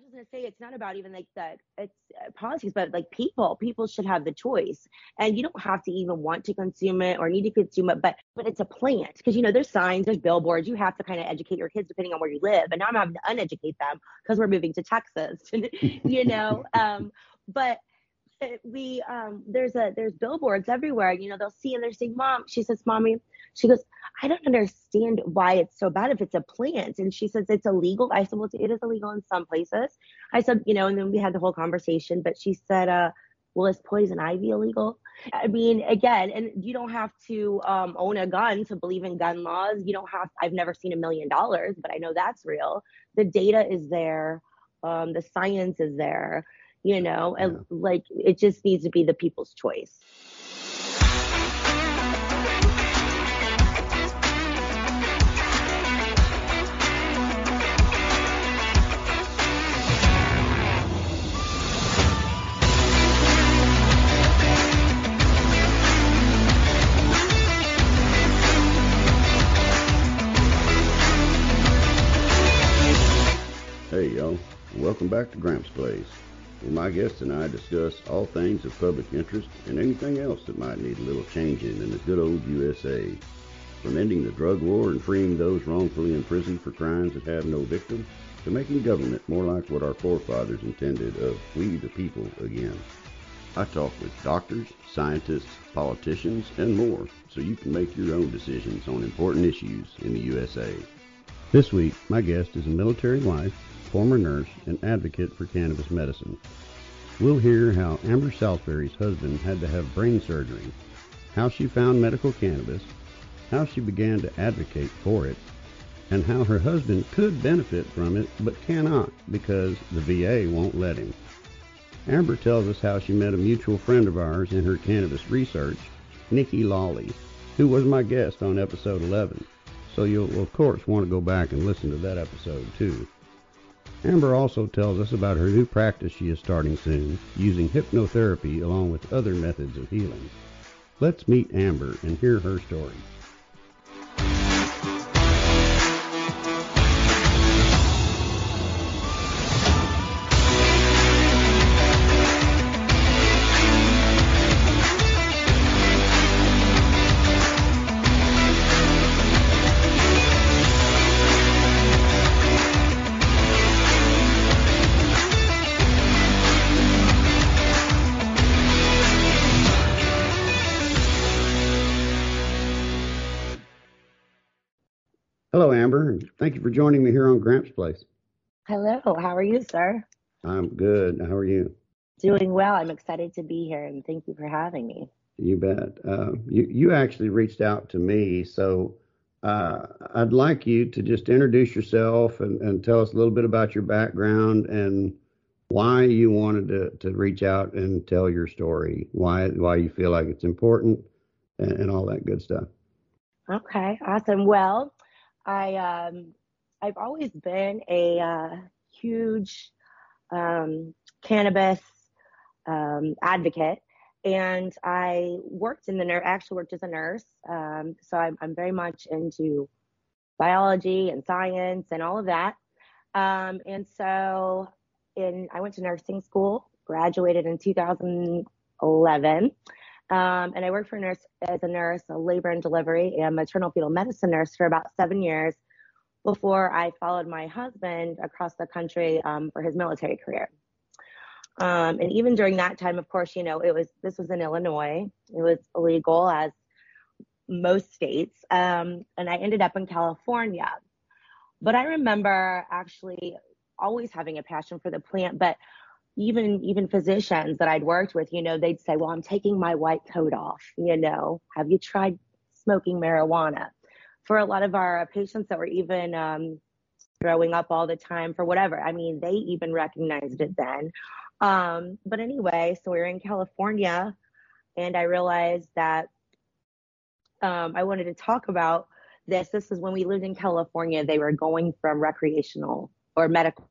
was just gonna say it's not about even like the it's uh, politics, but like people. People should have the choice, and you don't have to even want to consume it or need to consume it. But but it's a plant because you know there's signs, there's billboards. You have to kind of educate your kids depending on where you live. And now I'm having to uneducate them because we're moving to Texas. you know, um, but we um there's a there's billboards everywhere you know they'll see and they're saying mom she says mommy she goes i don't understand why it's so bad if it's a plant. And she says it's illegal. I said well it is illegal in some places. I said you know and then we had the whole conversation but she said uh well is poison ivy illegal? I mean again and you don't have to um, own a gun to believe in gun laws. You don't have i've never seen a million dollars but i know that's real. The data is there um, the science is there you know, and yeah. like it just needs to be the people's choice. Hey, y'all. Welcome back to Gramps Place where my guests and I discuss all things of public interest and anything else that might need a little changing in the good old USA. From ending the drug war and freeing those wrongfully imprisoned for crimes that have no victim, to making government more like what our forefathers intended of we the people again. I talk with doctors, scientists, politicians, and more so you can make your own decisions on important issues in the USA. This week, my guest is a military wife former nurse and advocate for cannabis medicine. We'll hear how Amber Salisbury's husband had to have brain surgery, how she found medical cannabis, how she began to advocate for it, and how her husband could benefit from it but cannot because the VA won't let him. Amber tells us how she met a mutual friend of ours in her cannabis research, Nikki Lawley, who was my guest on episode 11. So you'll of course want to go back and listen to that episode too. Amber also tells us about her new practice she is starting soon, using hypnotherapy along with other methods of healing. Let's meet Amber and hear her story. Amber. Thank you for joining me here on Gramps Place. Hello. How are you, sir? I'm good. How are you? Doing well. I'm excited to be here, and thank you for having me. You bet. Uh, you you actually reached out to me, so uh, I'd like you to just introduce yourself and, and tell us a little bit about your background and why you wanted to, to reach out and tell your story, why why you feel like it's important, and, and all that good stuff. Okay, awesome. Well, I um, I've always been a uh, huge um, cannabis um, advocate, and I worked in the nurse. Actually, worked as a nurse, um, so I'm, I'm very much into biology and science and all of that. Um, and so, in I went to nursing school, graduated in 2011. Um, and I worked for a nurse as a nurse, a labor and delivery and maternal fetal medicine nurse for about seven years before I followed my husband across the country um, for his military career. Um, and even during that time, of course, you know, it was this was in Illinois. It was illegal as most states, um, and I ended up in California. But I remember actually always having a passion for the plant, but even even physicians that I'd worked with, you know, they'd say, "Well, I'm taking my white coat off." You know, have you tried smoking marijuana? For a lot of our patients that were even um, throwing up all the time for whatever, I mean, they even recognized it then. Um, but anyway, so we were in California, and I realized that um, I wanted to talk about this. This is when we lived in California. They were going from recreational or medical.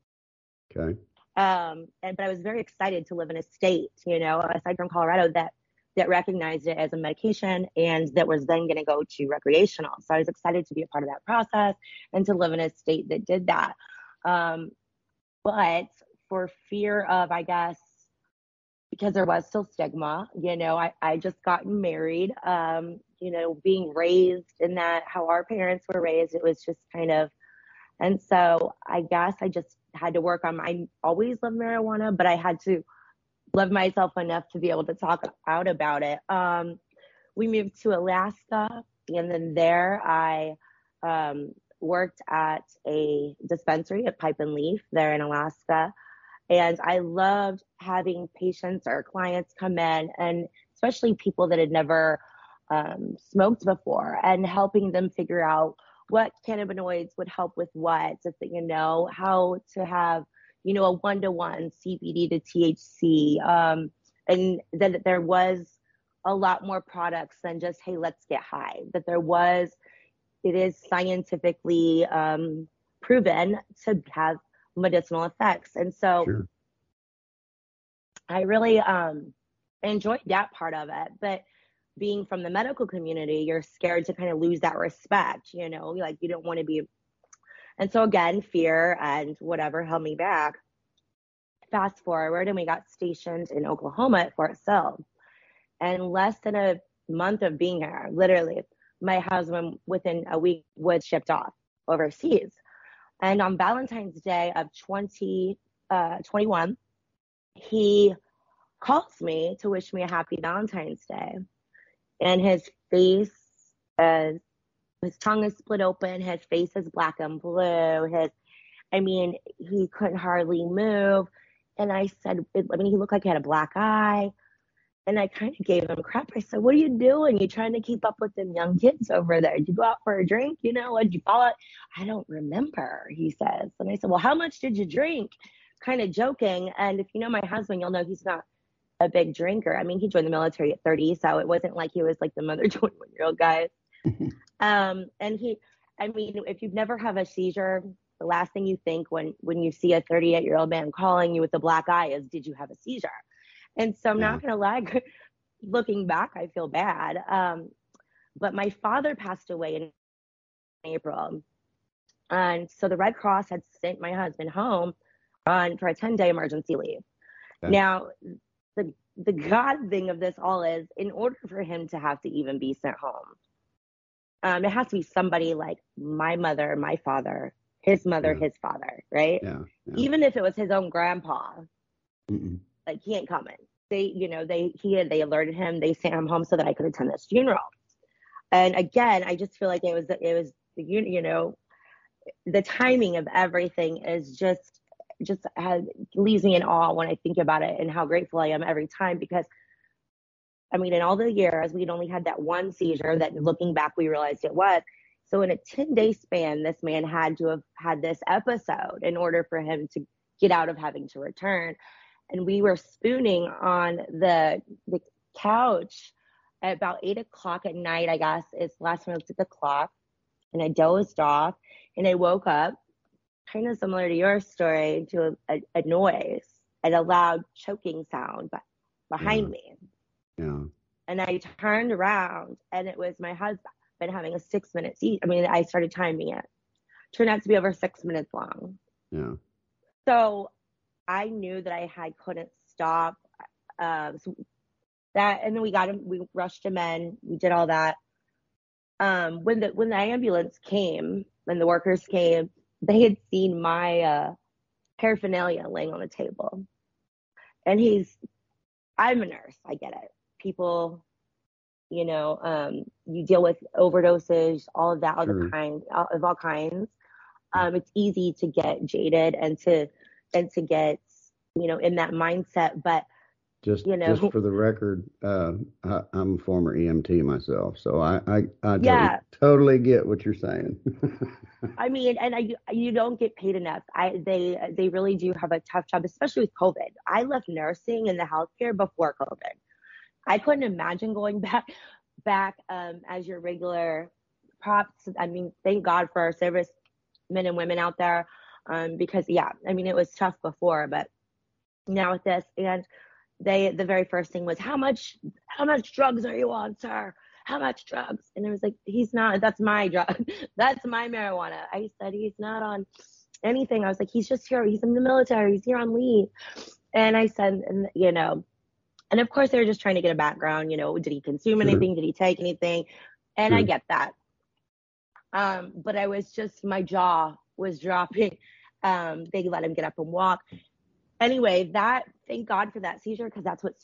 Okay um, and but I was very excited to live in a state, you know, aside from Colorado, that that recognized it as a medication and that was then going to go to recreational. So I was excited to be a part of that process and to live in a state that did that. Um, but for fear of, I guess, because there was still stigma. You know, I, I just gotten married. Um, you know, being raised in that how our parents were raised, it was just kind of and so I guess I just had to work on my I always loved marijuana, but I had to love myself enough to be able to talk out about it. Um, we moved to Alaska, and then there I um, worked at a dispensary at Pipe and Leaf there in Alaska. And I loved having patients or clients come in, and especially people that had never um, smoked before, and helping them figure out what cannabinoids would help with what, if you know how to have you know a one to one CBD to THC, um, and that there was a lot more products than just hey let's get high. That there was it is scientifically um, proven to have medicinal effects, and so sure. I really um, enjoyed that part of it, but being from the medical community, you're scared to kind of lose that respect, you know, like you don't want to be. And so again, fear and whatever held me back. Fast forward, and we got stationed in Oklahoma at Fort Sill. And less than a month of being here, literally, my husband within a week was shipped off overseas. And on Valentine's Day of 2021, uh, he calls me to wish me a happy Valentine's Day and his face is his tongue is split open, his face is black and blue, his I mean, he couldn't hardly move. And I said, I mean, he looked like he had a black eye. And I kind of gave him crap. I said, What are you doing? You trying to keep up with them young kids over there? Did you go out for a drink? You know, what did you follow? I don't remember, he says. And I said, Well, how much did you drink? Kind of joking. And if you know my husband, you'll know he's not a big drinker. I mean, he joined the military at 30, so it wasn't like he was like the mother 21 year old guy. um, and he, I mean, if you've never have a seizure, the last thing you think when when you see a 38 year old man calling you with a black eye is, "Did you have a seizure?" And so I'm yeah. not gonna lie, looking back, I feel bad. Um, but my father passed away in April, and so the Red Cross had sent my husband home on for a 10 day emergency leave. Okay. Now the the God thing of this all is in order for him to have to even be sent home, um, it has to be somebody like my mother, my father, his mother, yeah. his father, right? Yeah, yeah, Even if it was his own grandpa, Mm-mm. like he ain't coming. They, you know, they he had they alerted him, they sent him home so that I could attend this funeral. And again, I just feel like it was it was you you know the timing of everything is just just has leaves me in awe when I think about it and how grateful I am every time because I mean, in all the years, we'd only had that one seizure that looking back, we realized it was. So in a 10 day span, this man had to have had this episode in order for him to get out of having to return. And we were spooning on the, the couch at about eight o'clock at night, I guess. It's last time I looked at the clock and I dozed off and I woke up kind of similar to your story to a, a noise and a loud choking sound but behind yeah. me. Yeah. And I turned around and it was my husband been having a six minute seat. I mean, I started timing it. Turned out to be over six minutes long. Yeah. So I knew that I had couldn't stop. Um, so that and then we got him. We rushed him in. We did all that. Um, when the when the ambulance came, when the workers came, they had seen my uh, paraphernalia laying on the table. And he's, I'm a nurse, I get it. People, you know, um, you deal with overdoses, all of that, all sure. the kind of all kinds. Um, it's easy to get jaded and to and to get, you know, in that mindset. But just, you know, just for the record, uh, I, am a former EMT myself, so I, I, I yeah. totally, totally get what you're saying. I mean, and I, you don't get paid enough. I, they, they really do have a tough job, especially with COVID. I left nursing in the healthcare before COVID. I couldn't imagine going back, back um, as your regular props. I mean, thank God for our service men and women out there, um, because yeah, I mean, it was tough before, but now with this and they the very first thing was how much how much drugs are you on sir how much drugs and it was like he's not that's my drug that's my marijuana i said he's not on anything. I was like, he's just here. He's in the military. He's here on leave. And I said, and, you know, and of course they were just trying to get a background. You know, did he consume anything? Did he take anything? And I get that. Um, but I was just my jaw was dropping. Um, they let him get up and walk. Anyway, that thank God for that seizure because that's what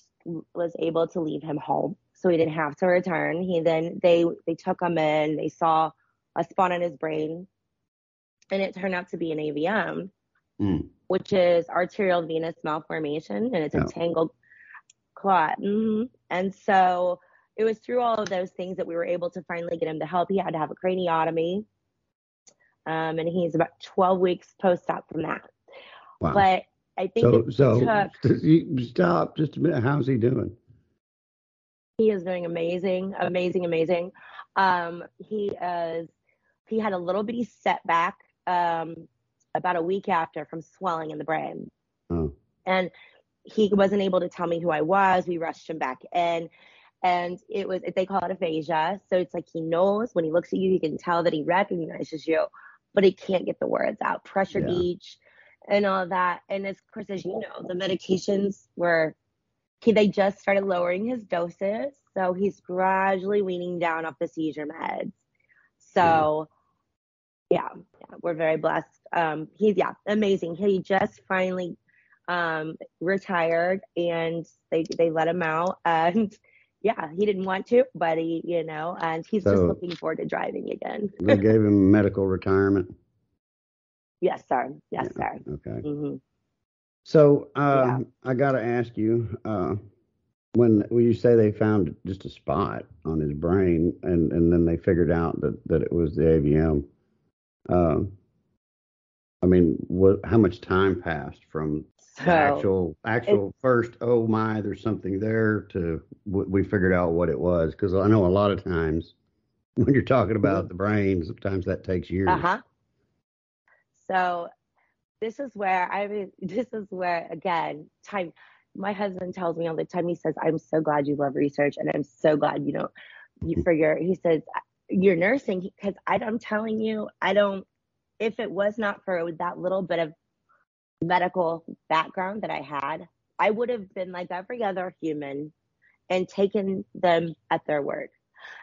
was able to leave him home. So he didn't have to return. He then they they took him in. They saw a spot in his brain, and it turned out to be an AVM, mm. which is arterial venous malformation, and it's a tangled clot. Mm-hmm. And so it was through all of those things that we were able to finally get him to help. He had to have a craniotomy, um, and he's about 12 weeks post-op from that. Wow. But I think so. so took, stop just a minute. How's he doing? He is doing amazing, amazing, amazing. Um, he is. He had a little bitty setback um, about a week after from swelling in the brain, oh. and he wasn't able to tell me who I was. We rushed him back in and it was they call it aphasia so it's like he knows when he looks at you he can tell that he recognizes you but he can't get the words out pressure yeah. gauge and all that. And of course as you know the medications were he, they just started lowering his doses. So he's gradually weaning down off the seizure meds. So yeah, yeah we're very blessed. Um he's yeah amazing. He just finally um retired and they they let him out. And yeah, he didn't want to, but he, you know, and he's so just looking forward to driving again. they gave him medical retirement. Yes, sir. Yes, yeah. sir. Okay. Mm-hmm. So uh, yeah. I got to ask you, uh, when when you say they found just a spot on his brain, and and then they figured out that that it was the AVM. Uh, I mean, what? How much time passed from so actual actual first oh my there's something there to we figured out what it was because i know a lot of times when you're talking about mm-hmm. the brain sometimes that takes years uh-huh so this is where i this is where again time my husband tells me all the time he says i'm so glad you love research and i'm so glad you know you mm-hmm. figure he says you're nursing because i'm telling you i don't if it was not for that little bit of medical background that I had, I would have been like every other human and taken them at their word.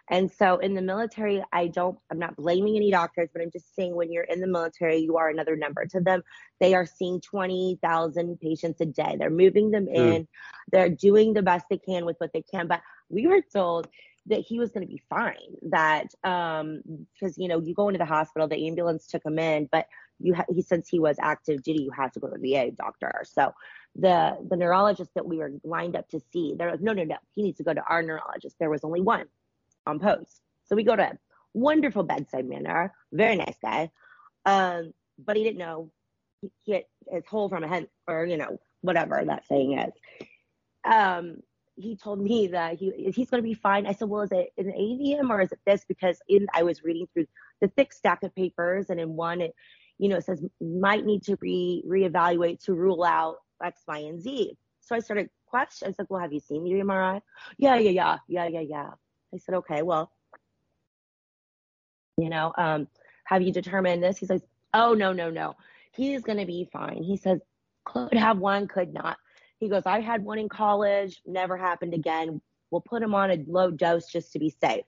And so in the military, I don't, I'm not blaming any doctors, but I'm just saying when you're in the military, you are another number to them. They are seeing 20,000 patients a day. They're moving them hmm. in. Mm. They're doing the best they can with what they can. But we were told that he was going to be fine, that, um, because, you know, you go into the hospital, the ambulance took him in, but you ha- he since he was active duty, you had to go to the VA doctor. So the the neurologist that we were lined up to see, they're like, no, no, no, he needs to go to our neurologist. There was only one on post, so we go to. Wonderful bedside manner, very nice guy, um, but he didn't know he, he had his hole from a hen or you know whatever that saying is. Um, he told me that he he's going to be fine. I said, well, is it an AVM or is it this? Because in I was reading through the thick stack of papers, and in one it you know, it says might need to re reevaluate to rule out X, Y, and Z. So I started questioning. I was like, well, have you seen the MRI? Yeah, yeah, yeah, yeah, yeah, yeah. I said, okay, well, you know, um, have you determined this? He says, oh, no, no, no. He's going to be fine. He says, could have one, could not. He goes, I had one in college, never happened again. We'll put him on a low dose just to be safe.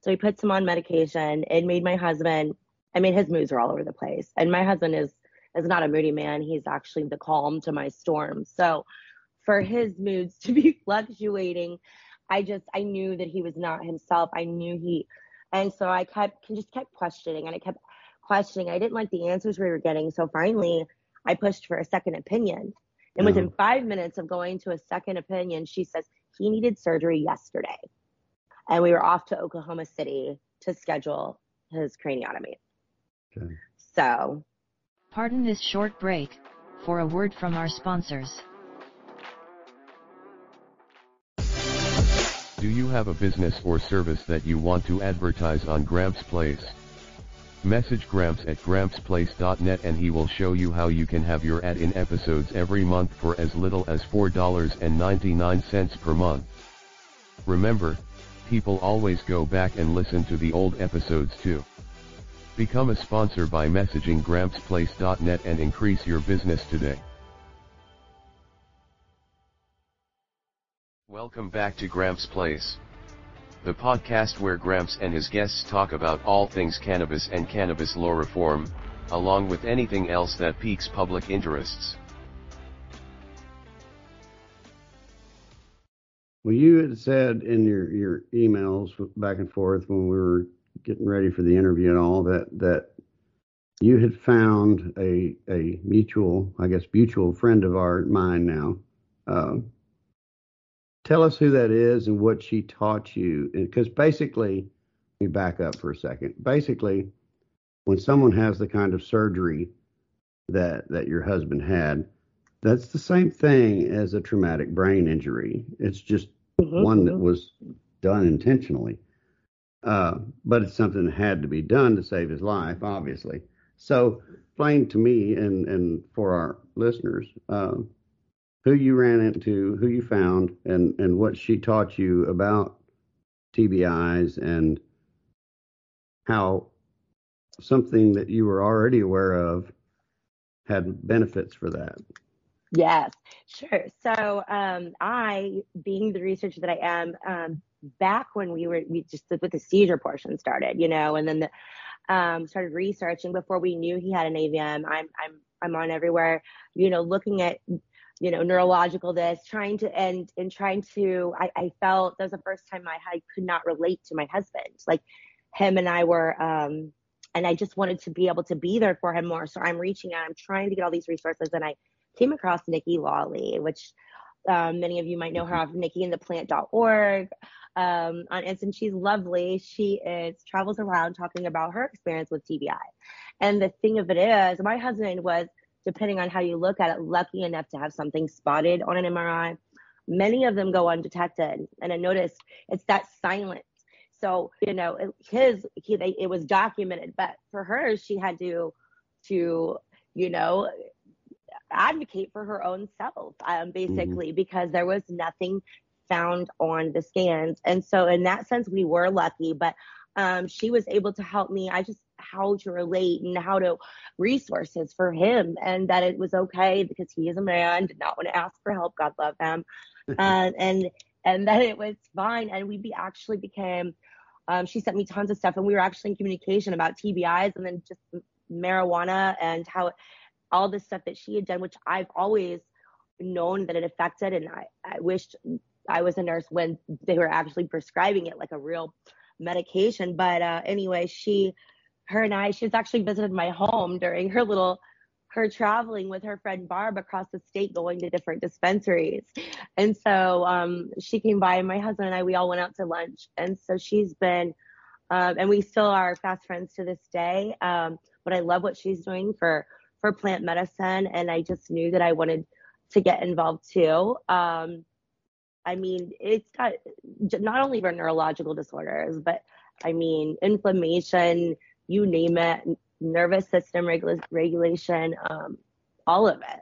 So he puts him on medication. It made my husband I mean, his moods are all over the place. And my husband is is not a moody man. He's actually the calm to my storm. So for his moods to be fluctuating, I just I knew that he was not himself. I knew he and so I kept just kept questioning and I kept questioning. I didn't like the answers we were getting. So finally I pushed for a second opinion. And within mm. five minutes of going to a second opinion, she says he needed surgery yesterday. And we were off to Oklahoma City to schedule his craniotomy. Okay. So, pardon this short break for a word from our sponsors. Do you have a business or service that you want to advertise on Gramps Place? Message Gramps at grampsplace.net and he will show you how you can have your ad in episodes every month for as little as $4.99 per month. Remember, people always go back and listen to the old episodes too. Become a sponsor by messaging grampsplace.net and increase your business today. Welcome back to Gramps Place, the podcast where Gramps and his guests talk about all things cannabis and cannabis law reform, along with anything else that piques public interests. Well, you had said in your, your emails back and forth when we were getting ready for the interview and all that that you had found a a mutual, I guess, mutual friend of our mine now. Uh, tell us who that is and what she taught you, because basically, let me back up for a second. Basically, when someone has the kind of surgery that that your husband had, that's the same thing as a traumatic brain injury. It's just mm-hmm. one that mm-hmm. was done intentionally. Uh, but it's something that had to be done to save his life, obviously. So, explain to me and, and for our listeners uh, who you ran into, who you found, and, and what she taught you about TBIs and how something that you were already aware of had benefits for that. Yes, sure. So um, I, being the researcher that I am, um, back when we were we just with the seizure portion started, you know, and then the um, started researching before we knew he had an AVM. I'm I'm I'm on everywhere, you know, looking at you know neurological this, trying to and and trying to. I, I felt that was the first time I, I could not relate to my husband. Like him and I were. um and I just wanted to be able to be there for him more. So I'm reaching out, I'm trying to get all these resources, and I came across Nikki Lawley, which um, many of you might know her off nikkiandtheplant.org um, on Instant. She's lovely. She is travels around talking about her experience with TBI. And the thing of it is, my husband was, depending on how you look at it, lucky enough to have something spotted on an MRI. Many of them go undetected. And I noticed it's that silence. So, you know, his, he, they, it was documented, but for her, she had to, to, you know, advocate for her own self, um, basically, mm-hmm. because there was nothing found on the scans. And so in that sense, we were lucky, but um, she was able to help me. I just how to relate and how to resources for him and that it was okay because he is a man, did not want to ask for help. God love him. uh, and, and that it was fine. And we be actually became, um, she sent me tons of stuff and we were actually in communication about TBIs and then just marijuana and how all the stuff that she had done, which I've always known that it affected. And I, I wished I was a nurse when they were actually prescribing it like a real medication. But uh, anyway, she, her and I, she's actually visited my home during her little, her traveling with her friend Barb across the state, going to different dispensaries. And so um, she came by, and my husband and I, we all went out to lunch. And so she's been, um, and we still are fast friends to this day. Um, but I love what she's doing for for plant medicine, and I just knew that I wanted to get involved too. Um, I mean, it's got not only for neurological disorders, but I mean, inflammation, you name it, nervous system regula- regulation, um, all of it.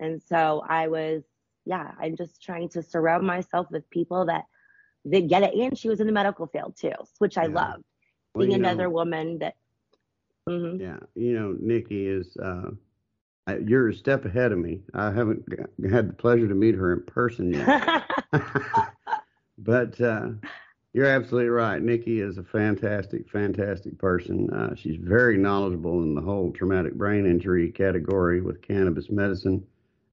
And so I was, yeah, I'm just trying to surround myself with people that that get it. And she was in the medical field too, which I yeah. loved. Being well, another know, woman that. Mm-hmm. Yeah, you know, Nikki is. Uh, you're a step ahead of me. I haven't had the pleasure to meet her in person yet. but uh, you're absolutely right. Nikki is a fantastic, fantastic person. Uh, she's very knowledgeable in the whole traumatic brain injury category with cannabis medicine.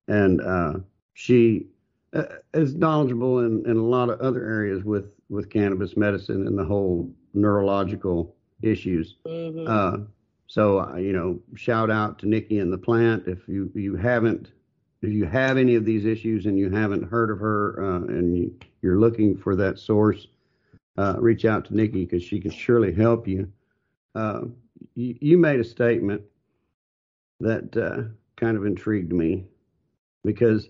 And uh, she uh, is knowledgeable in, in a lot of other areas with, with cannabis medicine and the whole neurological issues. Mm-hmm. Uh, so, uh, you know, shout out to Nikki and the plant. If you, you haven't, if you have any of these issues and you haven't heard of her uh, and you, are looking for that source, uh, reach out to Nikki because she can surely help you. Uh, you. You made a statement that uh, kind of intrigued me because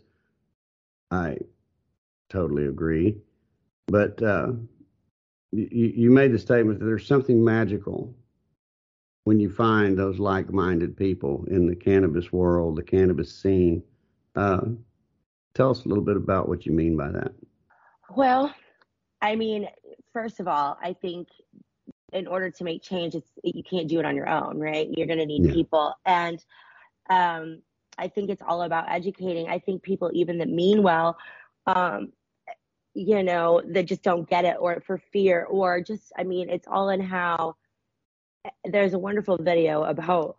I totally agree. But uh, you, you made the statement that there's something magical when you find those like-minded people in the cannabis world, the cannabis scene. Uh, tell us a little bit about what you mean by that. Well, I mean, first of all, I think in order to make change, it's you can't do it on your own, right? You're going to need yeah. people, and um, I think it's all about educating. I think people even that mean well, um, you know, that just don't get it, or for fear, or just, I mean, it's all in how. There's a wonderful video about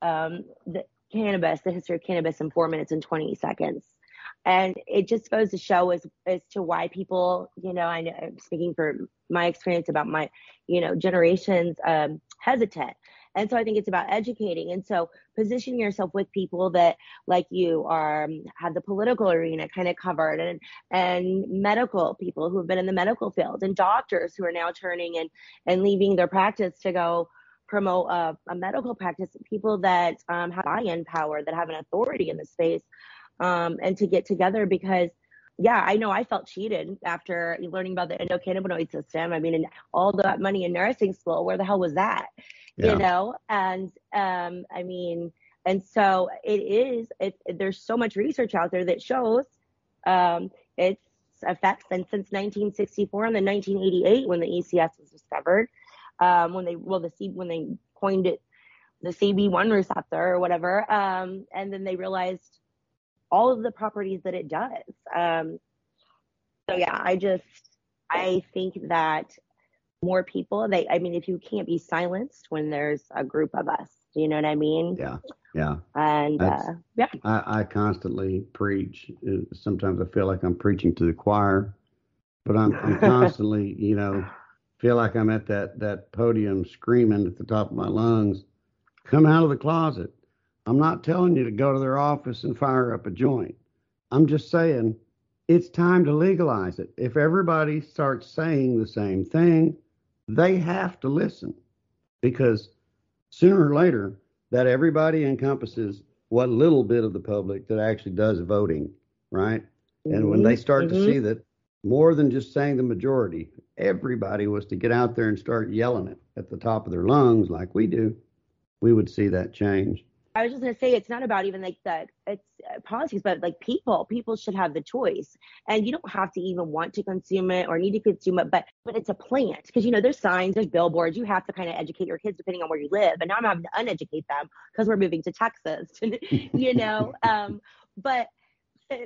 um, the cannabis, the history of cannabis in four minutes and 20 seconds and it just goes to show as as to why people you know i know i'm speaking for my experience about my you know generations um, hesitant. And so i think it's about educating. And so positioning yourself with people that like you are um, have the political arena kind of covered and and medical people who have been in the medical field and doctors who are now turning and and leaving their practice to go promote a, a medical practice. People that um, have buy-in power that have an authority in the space um, and to get together because yeah, I know I felt cheated after learning about the endocannabinoid system. I mean, and all that money in nursing school, where the hell was that? Yeah. You know, and um, I mean, and so it is. It, there's so much research out there that shows um, its effects, and since 1964 and then 1988 when the ECS was discovered, um, when they well the C when they coined it the CB1 receptor or whatever, um, and then they realized all of the properties that it does. Um, so yeah, I just I think that more people they I mean if you can't be silenced when there's a group of us, do you know what I mean? Yeah. Yeah. And uh, yeah. I, I constantly preach. Sometimes I feel like I'm preaching to the choir, but I'm, I'm constantly, you know, feel like I'm at that that podium screaming at the top of my lungs, come out of the closet. I'm not telling you to go to their office and fire up a joint. I'm just saying it's time to legalize it. If everybody starts saying the same thing, they have to listen because sooner or later, that everybody encompasses what little bit of the public that actually does voting, right? Mm-hmm. And when they mm-hmm. start mm-hmm. to see that more than just saying the majority, everybody was to get out there and start yelling it at the top of their lungs like we do, we would see that change. I was just gonna say it's not about even like the it's uh, policies, but like people, people should have the choice, and you don't have to even want to consume it or need to consume it, but but it's a plant because you know there's signs, there's billboards. You have to kind of educate your kids depending on where you live, and now I'm having to uneducate them because we're moving to Texas, you know. um, but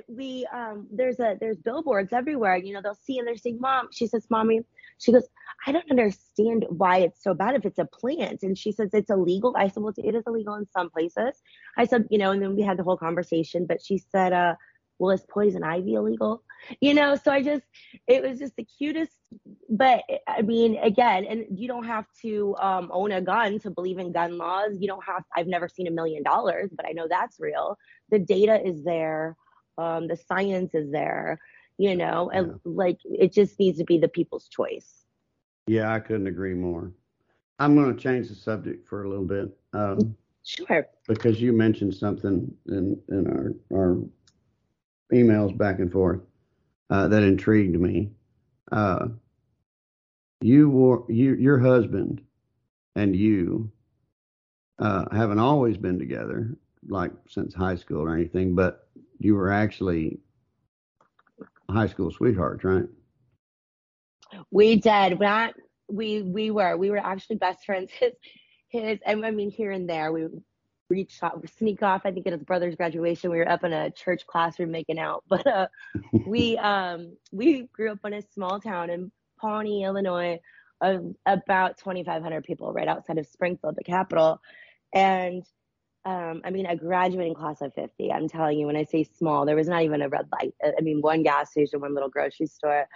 we um there's a there's billboards everywhere you know they'll see and they're saying mom she says mommy she goes i don't understand why it's so bad if it's a plant. And she says it's illegal. I said well it is illegal in some places. I said you know and then we had the whole conversation but she said uh well is poison ivy illegal? You know so i just it was just the cutest but i mean again and you don't have to um, own a gun to believe in gun laws. You don't have i've never seen a million dollars but i know that's real. The data is there. Um, the science is there, you know, and yeah. like it just needs to be the people's choice. Yeah, I couldn't agree more. I'm going to change the subject for a little bit. Um, sure. Because you mentioned something in in our our emails back and forth uh, that intrigued me. Uh, you were you your husband and you uh, haven't always been together, like since high school or anything, but you were actually high school sweethearts, right? We did. Not we we were we were actually best friends. His his and I mean here and there we reach out sneak off. I think at his brother's graduation we were up in a church classroom making out. But uh, we um we grew up in a small town in Pawnee, Illinois, of about 2,500 people, right outside of Springfield, the capital, and um, I mean, a graduating class of 50. I'm telling you, when I say small, there was not even a red light. I mean, one gas station, one little grocery store.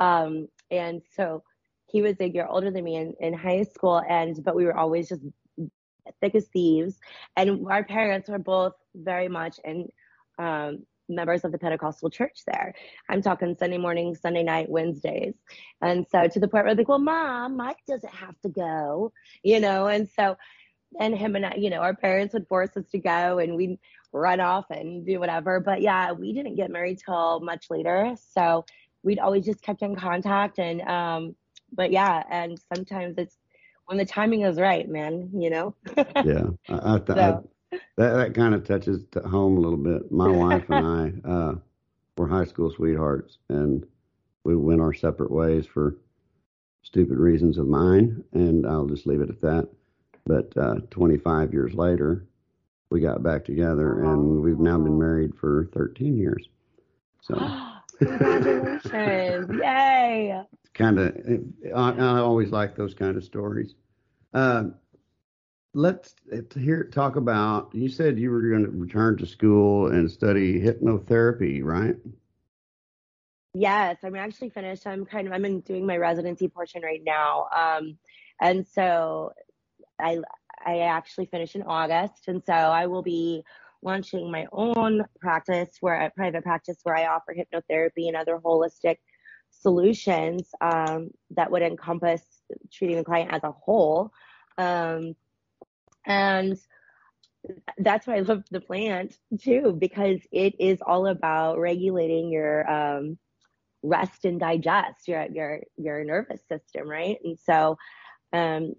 Um, and so he was a year older than me in, in high school, and but we were always just thick as thieves. And our parents were both very much in um, members of the Pentecostal church there. I'm talking Sunday morning, Sunday night, Wednesdays. And so to the point where they're like, well, mom, Mike doesn't have to go, you know? And so and him and I, you know, our parents would force us to go and we'd run off and do whatever. But yeah, we didn't get married till much later. So we'd always just kept in contact and um but yeah, and sometimes it's when the timing is right, man, you know? yeah. I, I, so. I, that that kind of touches home a little bit. My wife and I uh were high school sweethearts and we went our separate ways for stupid reasons of mine, and I'll just leave it at that. But uh, 25 years later, we got back together, and we've now been married for 13 years. So. Congratulations! Yay! Kind of, I, I, always like those kind of stories. Uh, let's hear talk about. You said you were going to return to school and study hypnotherapy, right? Yes, I'm actually finished. I'm kind of I'm doing my residency portion right now, um, and so I I actually finish in August, and so I will be launching my own practice where a private practice where I offer hypnotherapy and other holistic solutions um, that would encompass treating the client as a whole. Um, and that's why I love the plant too, because it is all about regulating your um, rest and digest, your your your nervous system, right? And so um,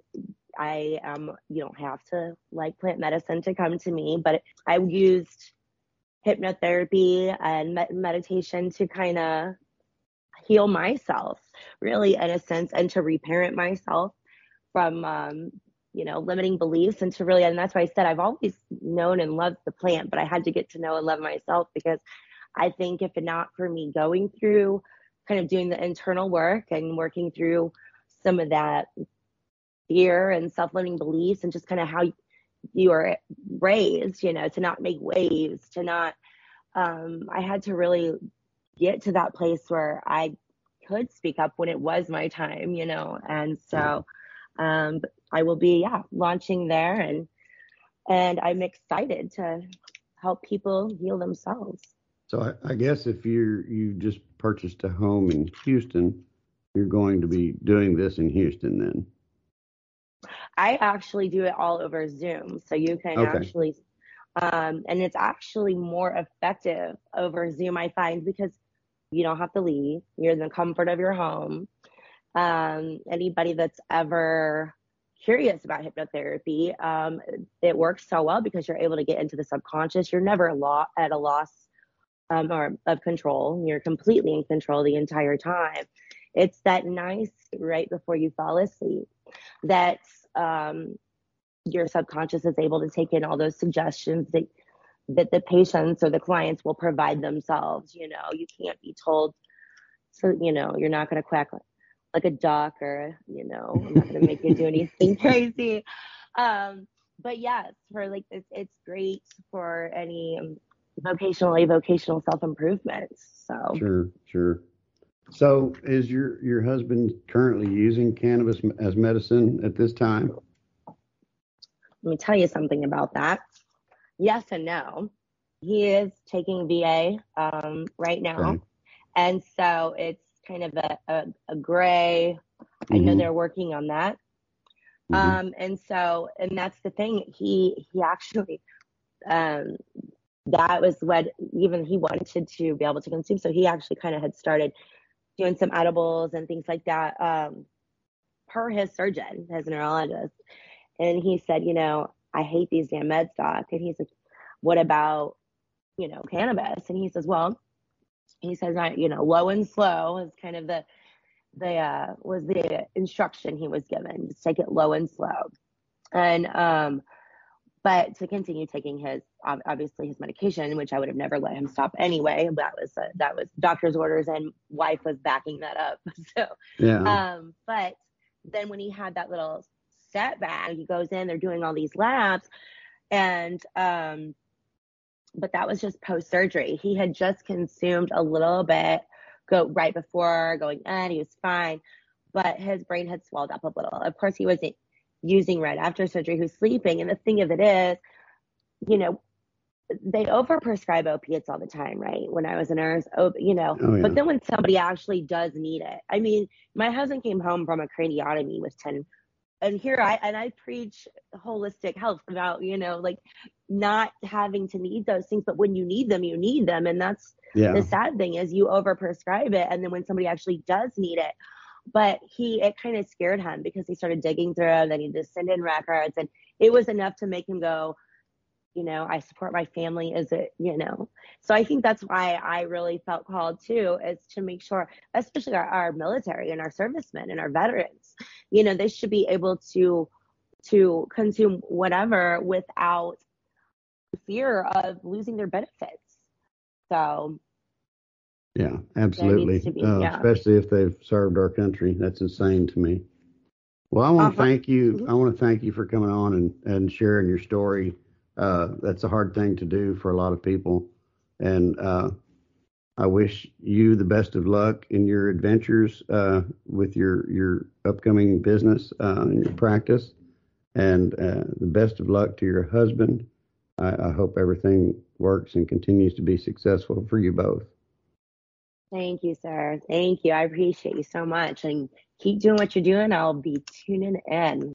I um you don't have to like plant medicine to come to me, but I used hypnotherapy and med- meditation to kind of heal myself, really in a sense, and to reparent myself from um, you know limiting beliefs and to really and that's why I said I've always known and loved the plant, but I had to get to know and love myself because I think if not for me going through kind of doing the internal work and working through some of that fear and self-limiting beliefs and just kind of how you are raised, you know, to not make waves, to not, um, I had to really get to that place where I could speak up when it was my time, you know, and so, um, I will be, yeah, launching there and, and I'm excited to help people heal themselves. So I, I guess if you're, you just purchased a home in Houston, you're going to be doing this in Houston then. I actually do it all over Zoom. So you can okay. actually, um, and it's actually more effective over Zoom, I find, because you don't have to leave. You're in the comfort of your home. Um, anybody that's ever curious about hypnotherapy, um, it works so well because you're able to get into the subconscious. You're never at a loss um, or of control. You're completely in control the entire time. It's that nice right before you fall asleep that um, your subconscious is able to take in all those suggestions that that the patients or the clients will provide themselves. You know, you can't be told, so you know, you're not going to quack like a duck or you know, I'm not going to make you do anything crazy. Um, but yes, for like it's it's great for any um, vocationally vocational self improvement. So sure, sure. So, is your your husband currently using cannabis as medicine at this time? Let me tell you something about that. Yes and no. He is taking VA um, right now, okay. and so it's kind of a, a, a gray. Mm-hmm. I know mm-hmm. they're working on that. Mm-hmm. Um, and so, and that's the thing. He he actually, um, that was what even he wanted to be able to consume. So he actually kind of had started doing some edibles and things like that um, per his surgeon, his neurologist. And he said, you know, I hate these damn meds, doc. And he's like, what about, you know, cannabis? And he says, well, he says, I, you know, low and slow is kind of the, the, uh, was the instruction he was given. Just take it low and slow. And, um, but to continue taking his obviously his medication, which I would have never let him stop anyway. That was uh, that was doctor's orders, and wife was backing that up. So yeah. Um, but then when he had that little setback, he goes in. They're doing all these labs, and um, but that was just post surgery. He had just consumed a little bit, go right before going in. He was fine, but his brain had swelled up a little. Of course, he wasn't using right after surgery. He was sleeping, and the thing of it is, you know, they overprescribe opiates all the time, right? When I was a nurse, oh, you know, oh, yeah. but then when somebody actually does need it, I mean, my husband came home from a craniotomy with 10, and here I, and I preach holistic health about, you know, like not having to need those things, but when you need them, you need them. And that's yeah. the sad thing is you overprescribe it. And then when somebody actually does need it, but he, it kind of scared him because he started digging through and then he just sent in records and it was enough to make him go, you know i support my family is it you know. So i think that's why i really felt called too is to make sure especially our, our military and our servicemen and our veterans you know they should be able to to consume whatever without fear of losing their benefits. So yeah absolutely. be, uh, yeah. especially if they've served our country. That's insane to me. Well i want to uh-huh. thank you i want to thank you for coming on and, and sharing your story uh, that's a hard thing to do for a lot of people. And uh, I wish you the best of luck in your adventures uh, with your your upcoming business uh, and your practice, and uh, the best of luck to your husband. I, I hope everything works and continues to be successful for you both. Thank you, sir. Thank you. I appreciate you so much. And keep doing what you're doing. I'll be tuning in.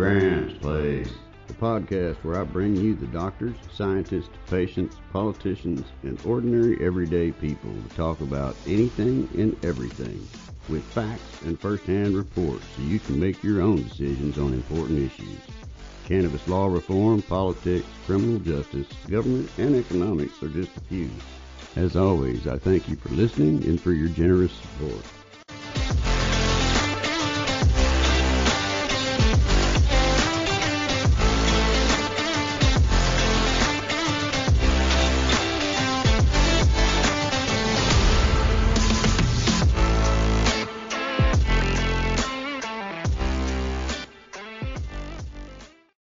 Gramps Place, the podcast where I bring you the doctors, scientists, patients, politicians, and ordinary everyday people to talk about anything and everything with facts and first-hand reports so you can make your own decisions on important issues. Cannabis law reform, politics, criminal justice, government, and economics are just a few. As always, I thank you for listening and for your generous support.